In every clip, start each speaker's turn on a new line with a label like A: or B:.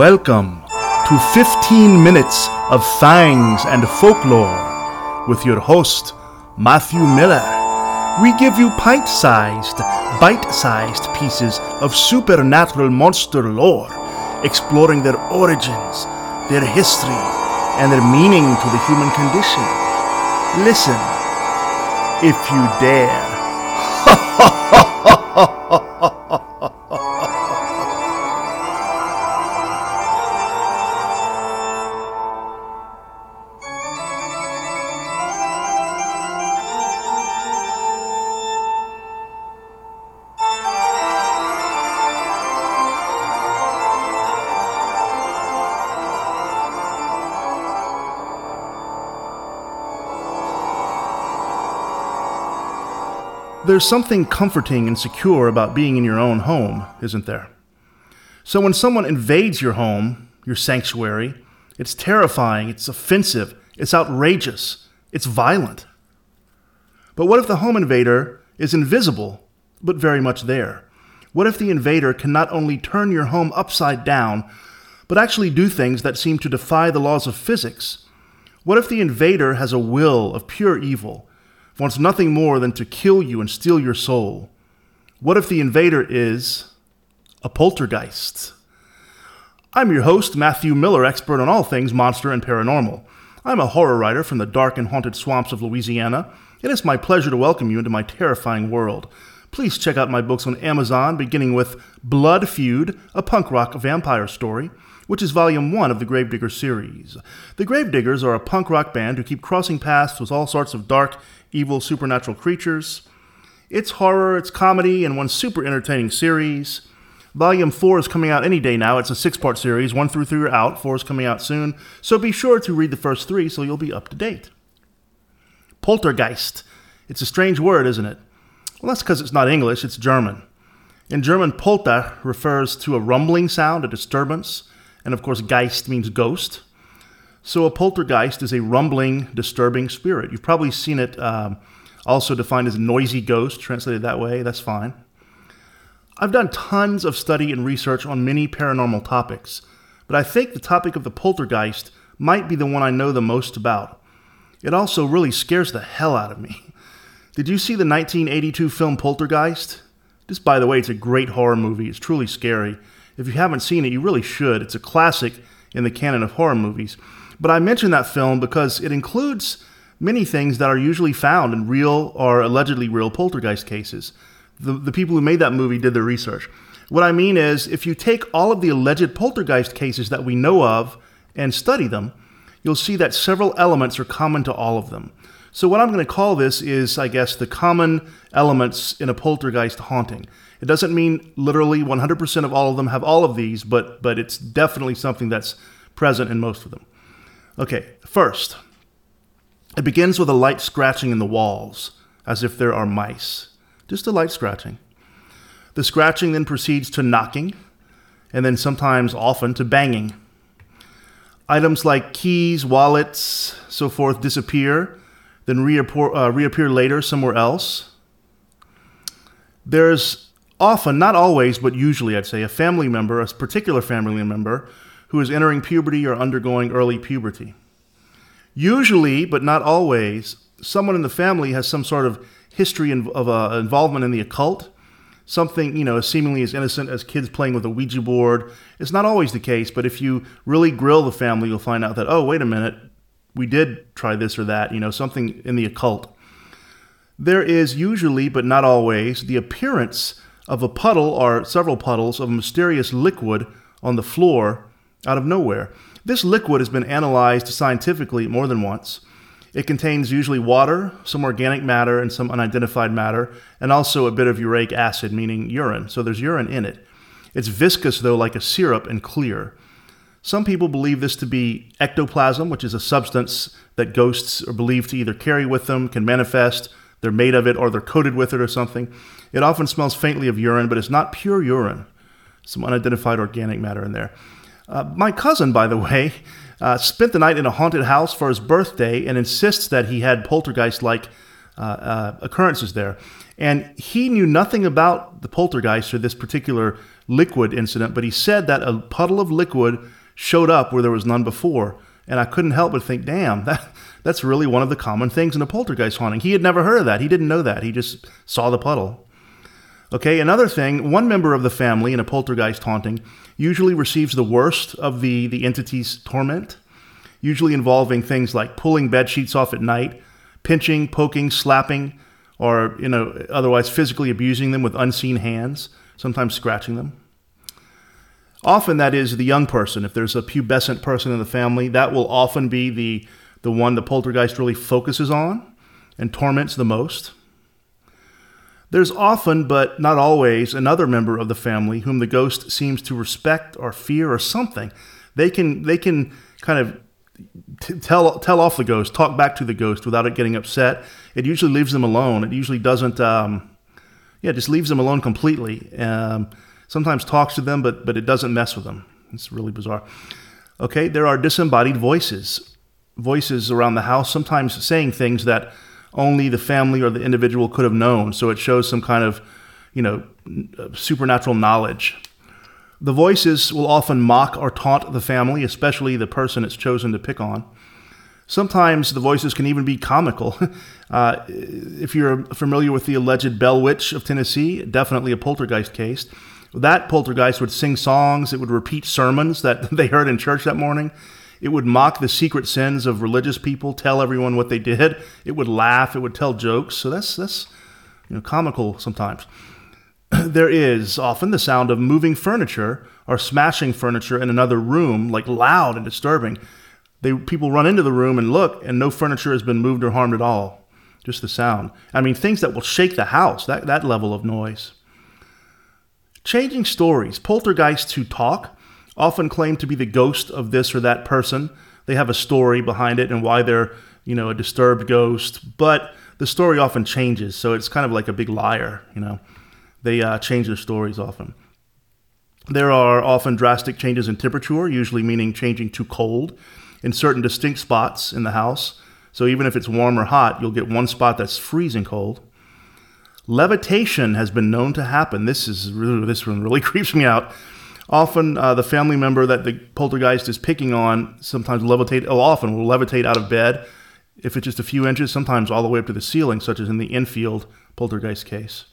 A: Welcome to 15 minutes of fangs and folklore with your host, Matthew Miller. We give you pint sized, bite sized pieces of supernatural monster lore, exploring their origins, their history, and their meaning to the human condition. Listen, if you dare. There's something comforting and secure about being in your own home, isn't there? So when someone invades your home, your sanctuary, it's terrifying, it's offensive, it's outrageous, it's violent. But what if the home invader is invisible, but very much there? What if the invader can not only turn your home upside down, but actually do things that seem to defy the laws of physics? What if the invader has a will of pure evil? Wants nothing more than to kill you and steal your soul. What if the invader is a poltergeist? I'm your host, Matthew Miller, expert on all things monster and paranormal. I'm a horror writer from the dark and haunted swamps of Louisiana, and it's my pleasure to welcome you into my terrifying world. Please check out my books on Amazon, beginning with Blood Feud, a punk rock vampire story, which is volume one of the Gravedigger series. The Gravediggers are a punk rock band who keep crossing paths with all sorts of dark evil supernatural creatures. It's horror, it's comedy, and one super entertaining series. Volume 4 is coming out any day now. It's a six part series. 1 through 3 are out, 4 is coming out soon. So be sure to read the first three so you'll be up to date. Poltergeist. It's a strange word, isn't it? Well, that's because it's not English, it's German. In German, Polter refers to a rumbling sound, a disturbance, and of course, Geist means ghost. So a poltergeist is a rumbling, disturbing spirit. You've probably seen it um, also defined as noisy ghost, translated that way. That's fine. I've done tons of study and research on many paranormal topics, but I think the topic of the poltergeist might be the one I know the most about. It also really scares the hell out of me. Did you see the 1982 film Poltergeist? This, by the way, it's a great horror movie. It's truly scary. If you haven't seen it, you really should. It's a classic in the canon of horror movies. But I mention that film because it includes many things that are usually found in real or allegedly real poltergeist cases. The, the people who made that movie did their research. What I mean is, if you take all of the alleged poltergeist cases that we know of and study them, you'll see that several elements are common to all of them. So, what I'm going to call this is, I guess, the common elements in a poltergeist haunting. It doesn't mean literally 100% of all of them have all of these, but, but it's definitely something that's present in most of them. Okay, first, it begins with a light scratching in the walls, as if there are mice. Just a light scratching. The scratching then proceeds to knocking, and then sometimes, often, to banging. Items like keys, wallets, so forth disappear, then reappear, uh, reappear later somewhere else. There's often, not always, but usually, I'd say, a family member, a particular family member, who is entering puberty or undergoing early puberty. Usually, but not always, someone in the family has some sort of history of uh, involvement in the occult, something you know seemingly as innocent as kids playing with a Ouija board. It's not always the case, but if you really grill the family, you'll find out that oh, wait a minute, we did try this or that. You know, something in the occult. There is usually, but not always, the appearance of a puddle or several puddles of mysterious liquid on the floor out of nowhere. This liquid has been analyzed scientifically more than once. It contains usually water, some organic matter, and some unidentified matter, and also a bit of uric acid, meaning urine. So there's urine in it. It's viscous, though, like a syrup and clear. Some people believe this to be ectoplasm, which is a substance that ghosts are believed to either carry with them, can manifest, they're made of it, or they're coated with it or something. It often smells faintly of urine, but it's not pure urine. Some unidentified organic matter in there. Uh, my cousin, by the way, uh, spent the night in a haunted house for his birthday and insists that he had poltergeist like uh, uh, occurrences there. And he knew nothing about the poltergeist or this particular liquid incident, but he said that a puddle of liquid showed up where there was none before. And I couldn't help but think, damn, that, that's really one of the common things in a poltergeist haunting. He had never heard of that. He didn't know that. He just saw the puddle. Okay, another thing, one member of the family in a poltergeist haunting usually receives the worst of the, the entity's torment, usually involving things like pulling bed sheets off at night, pinching, poking, slapping, or you know, otherwise physically abusing them with unseen hands, sometimes scratching them. Often that is the young person. If there's a pubescent person in the family, that will often be the, the one the poltergeist really focuses on and torments the most. There's often, but not always, another member of the family whom the ghost seems to respect or fear or something. They can they can kind of t- tell tell off the ghost, talk back to the ghost without it getting upset. It usually leaves them alone. It usually doesn't. Um, yeah, just leaves them alone completely. Um, sometimes talks to them, but but it doesn't mess with them. It's really bizarre. Okay, there are disembodied voices, voices around the house, sometimes saying things that only the family or the individual could have known. So it shows some kind of, you know, supernatural knowledge. The voices will often mock or taunt the family, especially the person it's chosen to pick on. Sometimes the voices can even be comical. Uh, if you're familiar with the alleged Bell Witch of Tennessee, definitely a poltergeist case. That poltergeist would sing songs, it would repeat sermons that they heard in church that morning. It would mock the secret sins of religious people, tell everyone what they did. It would laugh. It would tell jokes. So that's that's you know comical sometimes. there is often the sound of moving furniture or smashing furniture in another room, like loud and disturbing. They people run into the room and look, and no furniture has been moved or harmed at all. Just the sound. I mean, things that will shake the house. That that level of noise. Changing stories. Poltergeists who talk often claim to be the ghost of this or that person. They have a story behind it and why they're, you know, a disturbed ghost, but the story often changes, so it's kind of like a big liar, you know. They uh, change their stories often. There are often drastic changes in temperature, usually meaning changing to cold, in certain distinct spots in the house. So even if it's warm or hot, you'll get one spot that's freezing cold. Levitation has been known to happen. This is this one really creeps me out. Often, uh, the family member that the poltergeist is picking on sometimes levitate. Oh, often will levitate out of bed if it's just a few inches. Sometimes all the way up to the ceiling, such as in the Enfield poltergeist case.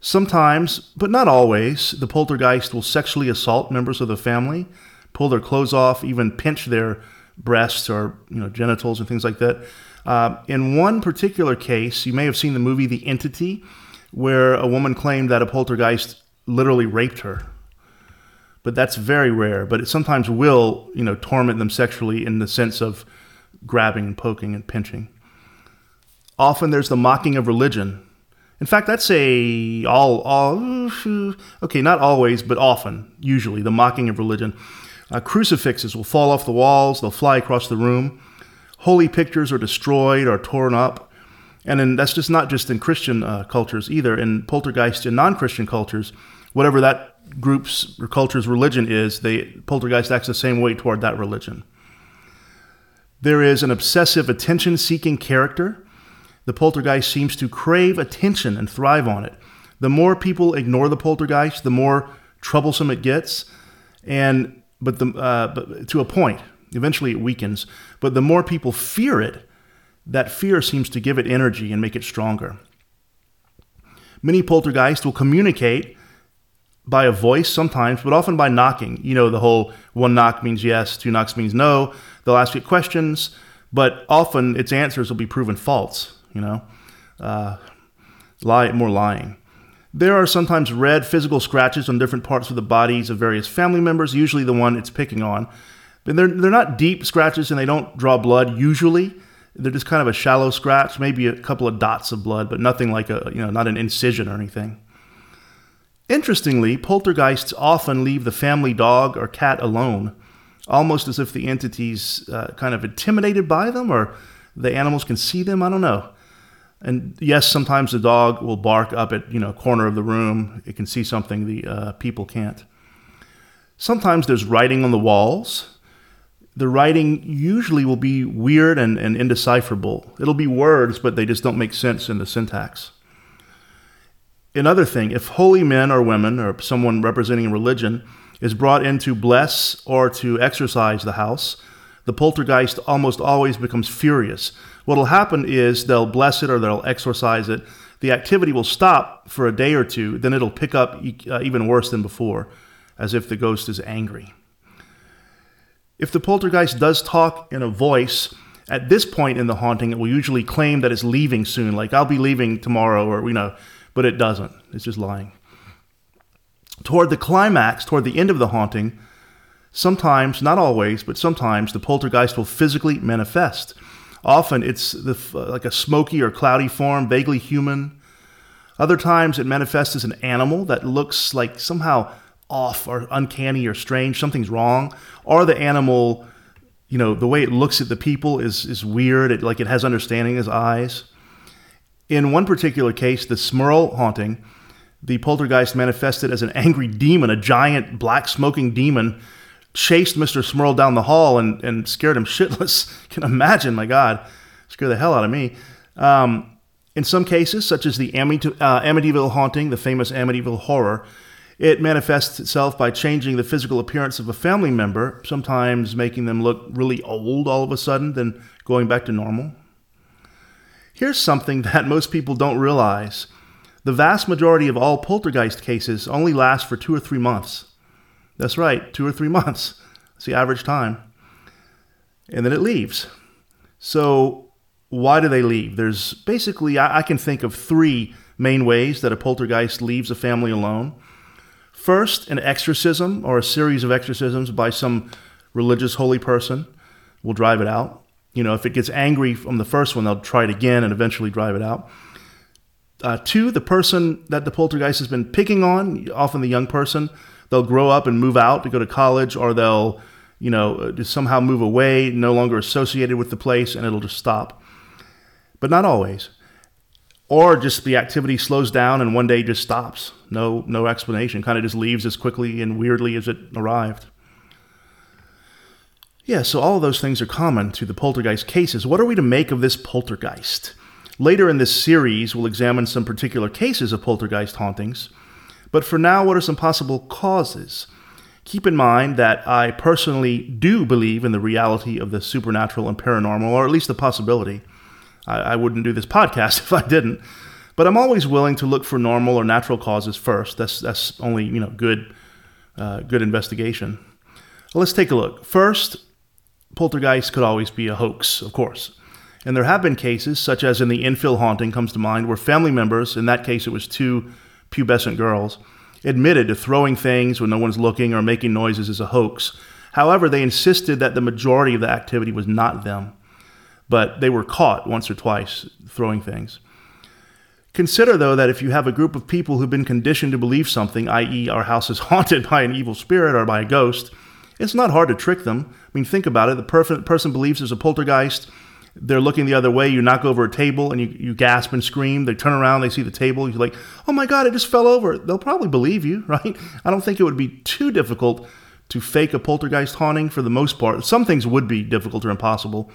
A: Sometimes, but not always, the poltergeist will sexually assault members of the family, pull their clothes off, even pinch their breasts or you know genitals and things like that. Uh, in one particular case, you may have seen the movie The Entity, where a woman claimed that a poltergeist literally raped her but that's very rare. But it sometimes will, you know, torment them sexually in the sense of grabbing and poking and pinching. Often there's the mocking of religion. In fact, that's a all all okay, not always, but often, usually the mocking of religion. Uh, crucifixes will fall off the walls, they'll fly across the room. Holy pictures are destroyed or torn up. And then that's just not just in Christian uh, cultures either. In poltergeist in non-Christian cultures, whatever that group's or culture's religion is, they poltergeist acts the same way toward that religion. There is an obsessive attention seeking character. The poltergeist seems to crave attention and thrive on it. The more people ignore the poltergeist, the more troublesome it gets. And but the uh, but to a point, eventually it weakens. But the more people fear it, that fear seems to give it energy and make it stronger. Many poltergeists will communicate by a voice sometimes, but often by knocking. You know, the whole one knock means yes, two knocks means no. They'll ask you questions, but often its answers will be proven false, you know, uh, lie, more lying. There are sometimes red physical scratches on different parts of the bodies of various family members, usually the one it's picking on. But they're, they're not deep scratches and they don't draw blood usually. They're just kind of a shallow scratch, maybe a couple of dots of blood, but nothing like a, you know, not an incision or anything. Interestingly, poltergeists often leave the family dog or cat alone, almost as if the entity's uh, kind of intimidated by them or the animals can see them. I don't know. And yes, sometimes the dog will bark up at you know a corner of the room. It can see something the uh, people can't. Sometimes there's writing on the walls. The writing usually will be weird and, and indecipherable. It'll be words, but they just don't make sense in the syntax. Another thing, if holy men or women or someone representing religion is brought in to bless or to exorcise the house, the poltergeist almost always becomes furious. What'll happen is they'll bless it or they'll exorcise it. The activity will stop for a day or two, then it'll pick up uh, even worse than before, as if the ghost is angry. If the poltergeist does talk in a voice, at this point in the haunting, it will usually claim that it's leaving soon, like I'll be leaving tomorrow, or you know, but it doesn't. It's just lying. Toward the climax, toward the end of the haunting, sometimes, not always, but sometimes, the poltergeist will physically manifest. Often it's the, uh, like a smoky or cloudy form, vaguely human. Other times it manifests as an animal that looks like somehow off or uncanny or strange, something's wrong. Or the animal, you know, the way it looks at the people is, is weird, it, like it has understanding as eyes. In one particular case, the Smurl haunting, the poltergeist manifested as an angry demon, a giant black smoking demon, chased Mr. Smurl down the hall and, and scared him shitless. Can imagine, my God, scared the hell out of me. Um, in some cases, such as the Amity- uh, Amityville haunting, the famous Amityville horror, it manifests itself by changing the physical appearance of a family member, sometimes making them look really old all of a sudden, then going back to normal. Here's something that most people don't realize the vast majority of all poltergeist cases only last for two or three months. That's right, two or three months. It's the average time. And then it leaves. So, why do they leave? There's basically, I, can think of three main ways that a poltergeist leaves a family alone. First, an exorcism or a series of exorcisms by some religious holy person will drive it out. You know, if it gets angry from the first one, they'll try it again and eventually drive it out. Uh, two, the person that the poltergeist has been picking on, often the young person, they'll grow up and move out to go to college, or they'll, you know, uh, just somehow move away, no longer associated with the place, and it'll just stop. But not always. Or just the activity slows down and one day just stops. No, no explanation. Kind of just leaves as quickly and weirdly as it arrived. Yeah, so all of those things are common to the poltergeist cases. What are we to make of this poltergeist? Later in this series, we'll examine some particular cases of poltergeist hauntings. But for now, what are some possible causes? Keep in mind that I personally do believe in the reality of the supernatural and paranormal, or at least the possibility. I, I wouldn't do this podcast if I didn't. But I'm always willing to look for normal or natural causes first. That's that's only you know good uh, good investigation. Let's take a look. First, poltergeist could always be a hoax, of course. And there have been cases, such as in the Enfield haunting comes to mind, where family members, in that case it was two pubescent girls, admitted to throwing things when no one's looking or making noises as a hoax. However, they insisted that the majority of the activity was not them, but they were caught once or twice throwing things. Consider, though, that if you have a group of people who've been conditioned to believe something, i.e., our house is haunted by an evil spirit or by a ghost, it's not hard to trick them. I mean, think about it. The per- person believes there's a poltergeist. They're looking the other way. You knock over a table and you, you gasp and scream. They turn around, they see the table. You're like, oh my God, it just fell over. They'll probably believe you, right? I don't think it would be too difficult to fake a poltergeist haunting for the most part. Some things would be difficult or impossible,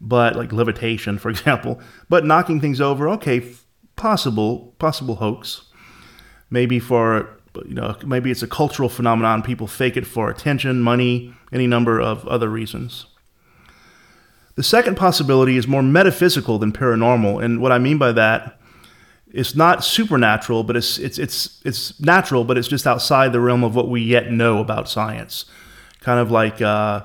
A: but like levitation, for example. But knocking things over, okay, possible, possible hoax. Maybe for you know, maybe it's a cultural phenomenon. People fake it for attention, money, any number of other reasons. The second possibility is more metaphysical than paranormal, and what I mean by that, it's not supernatural, but it's it's it's it's natural, but it's just outside the realm of what we yet know about science. Kind of like, uh,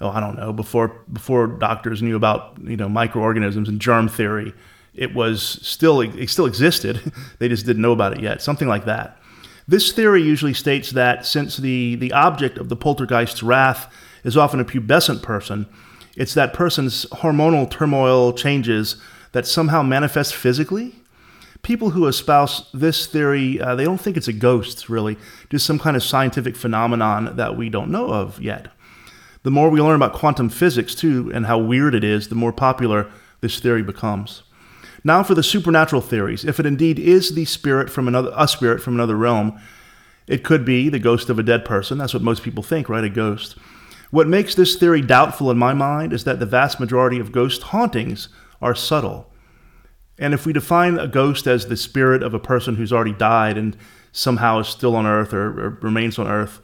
A: oh, I don't know, before before doctors knew about you know microorganisms and germ theory, it was still it still existed. they just didn't know about it yet. Something like that. This theory usually states that since the, the object of the poltergeist's wrath is often a pubescent person, it's that person's hormonal turmoil changes that somehow manifest physically. People who espouse this theory, uh, they don't think it's a ghost, really, just some kind of scientific phenomenon that we don't know of yet. The more we learn about quantum physics, too, and how weird it is, the more popular this theory becomes. Now for the supernatural theories. If it indeed is the spirit from another a spirit from another realm, it could be the ghost of a dead person. That's what most people think, right? A ghost. What makes this theory doubtful in my mind is that the vast majority of ghost hauntings are subtle. And if we define a ghost as the spirit of a person who's already died and somehow is still on Earth or, or remains on Earth,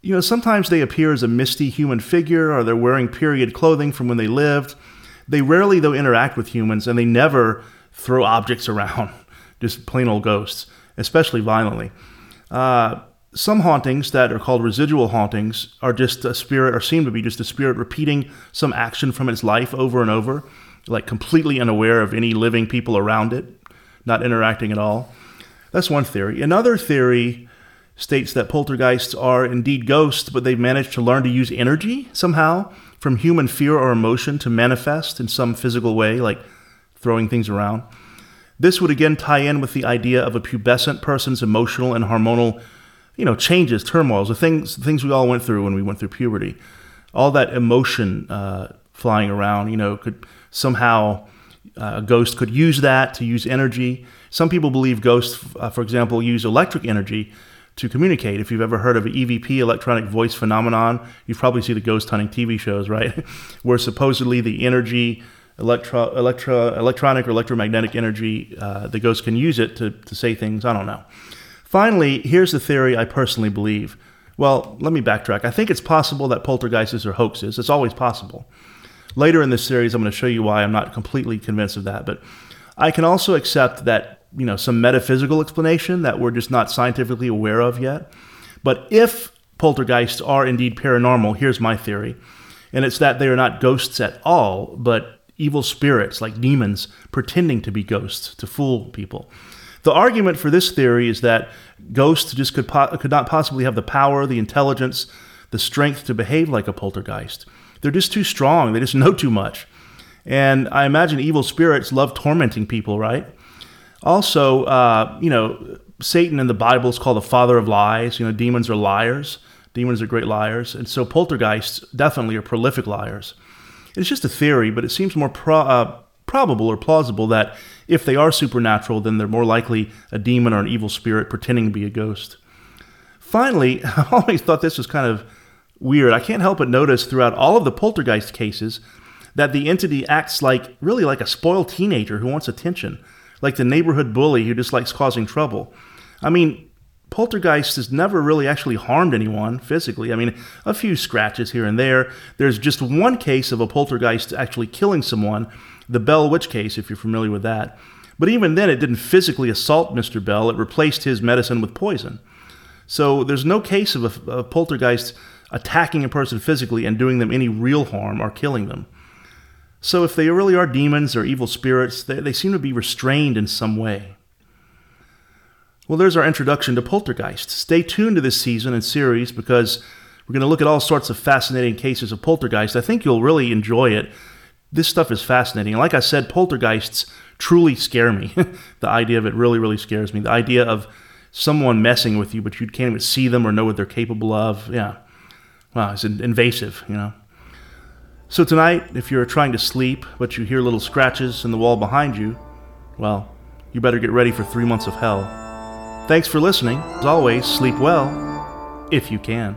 A: you know, sometimes they appear as a misty human figure or they're wearing period clothing from when they lived. They rarely, though, interact with humans and they never throw objects around, just plain old ghosts, especially violently. Uh, some hauntings that are called residual hauntings are just a spirit, or seem to be just a spirit repeating some action from its life over and over, like completely unaware of any living people around it, not interacting at all. That's one theory. Another theory states that poltergeists are indeed ghosts, but they've managed to learn to use energy somehow from human fear or emotion to manifest in some physical way, like throwing things around. This would again tie in with the idea of a pubescent person's emotional and hormonal you know, changes, turmoils, the things, the things we all went through when we went through puberty. All that emotion uh, flying around, you know, could somehow uh, a ghost could use that to use energy. Some people believe ghosts, uh, for example, use electric energy to communicate. If you've ever heard of EVP, electronic voice phenomenon, you've probably seen the ghost hunting TV shows, right? Where supposedly the energy, electro, electro, electronic or electromagnetic energy, uh, the ghost can use it to, to say things. I don't know. Finally, here's the theory I personally believe. Well, let me backtrack. I think it's possible that poltergeists are hoaxes. It's always possible. Later in this series, I'm going to show you why I'm not completely convinced of that. But I can also accept that, you know, some metaphysical explanation that we're just not scientifically aware of yet. But if poltergeists are indeed paranormal, here's my theory. And it's that they are not ghosts at all, but evil spirits like demons pretending to be ghosts to fool people. The argument for this theory is that ghosts just could, po- could not possibly have the power, the intelligence, the strength to behave like a poltergeist. They're just too strong, they just know too much. And I imagine evil spirits love tormenting people, right? Also, uh, you know, Satan in the Bible is called the father of lies. You know, demons are liars. Demons are great liars. And so poltergeists definitely are prolific liars. It's just a theory, but it seems more pro- uh, probable or plausible that if they are supernatural, then they're more likely a demon or an evil spirit pretending to be a ghost. Finally, I always thought this was kind of weird. I can't help but notice throughout all of the poltergeist cases that the entity acts like really like a spoiled teenager who wants attention, like the neighborhood bully who just likes causing trouble. I mean, poltergeist has never really actually harmed anyone physically. I mean, a few scratches here and there. There's just one case of a poltergeist actually killing someone, the Bell Witch case, if you're familiar with that. But even then, it didn't physically assault Mr. Bell, it replaced his medicine with poison. So there's no case of a, a poltergeist attacking a person physically and doing them any real harm or killing them. So if they really are demons or evil spirits, they, they seem to be restrained in some way. Well, there's our introduction to poltergeist. Stay tuned to this season and series because we're going to look at all sorts of fascinating cases of poltergeist. I think you'll really enjoy it this stuff is fascinating. Like I said, poltergeists truly scare me. the idea of it really, really scares me. The idea of someone messing with you, but you can't even see them or know what they're capable of. Yeah. Wow, it's invasive, you know. So tonight, if you're trying to sleep, but you hear little scratches in the wall behind you, well, you better get ready for three months of hell. Thanks for listening. As always, sleep well, if you can.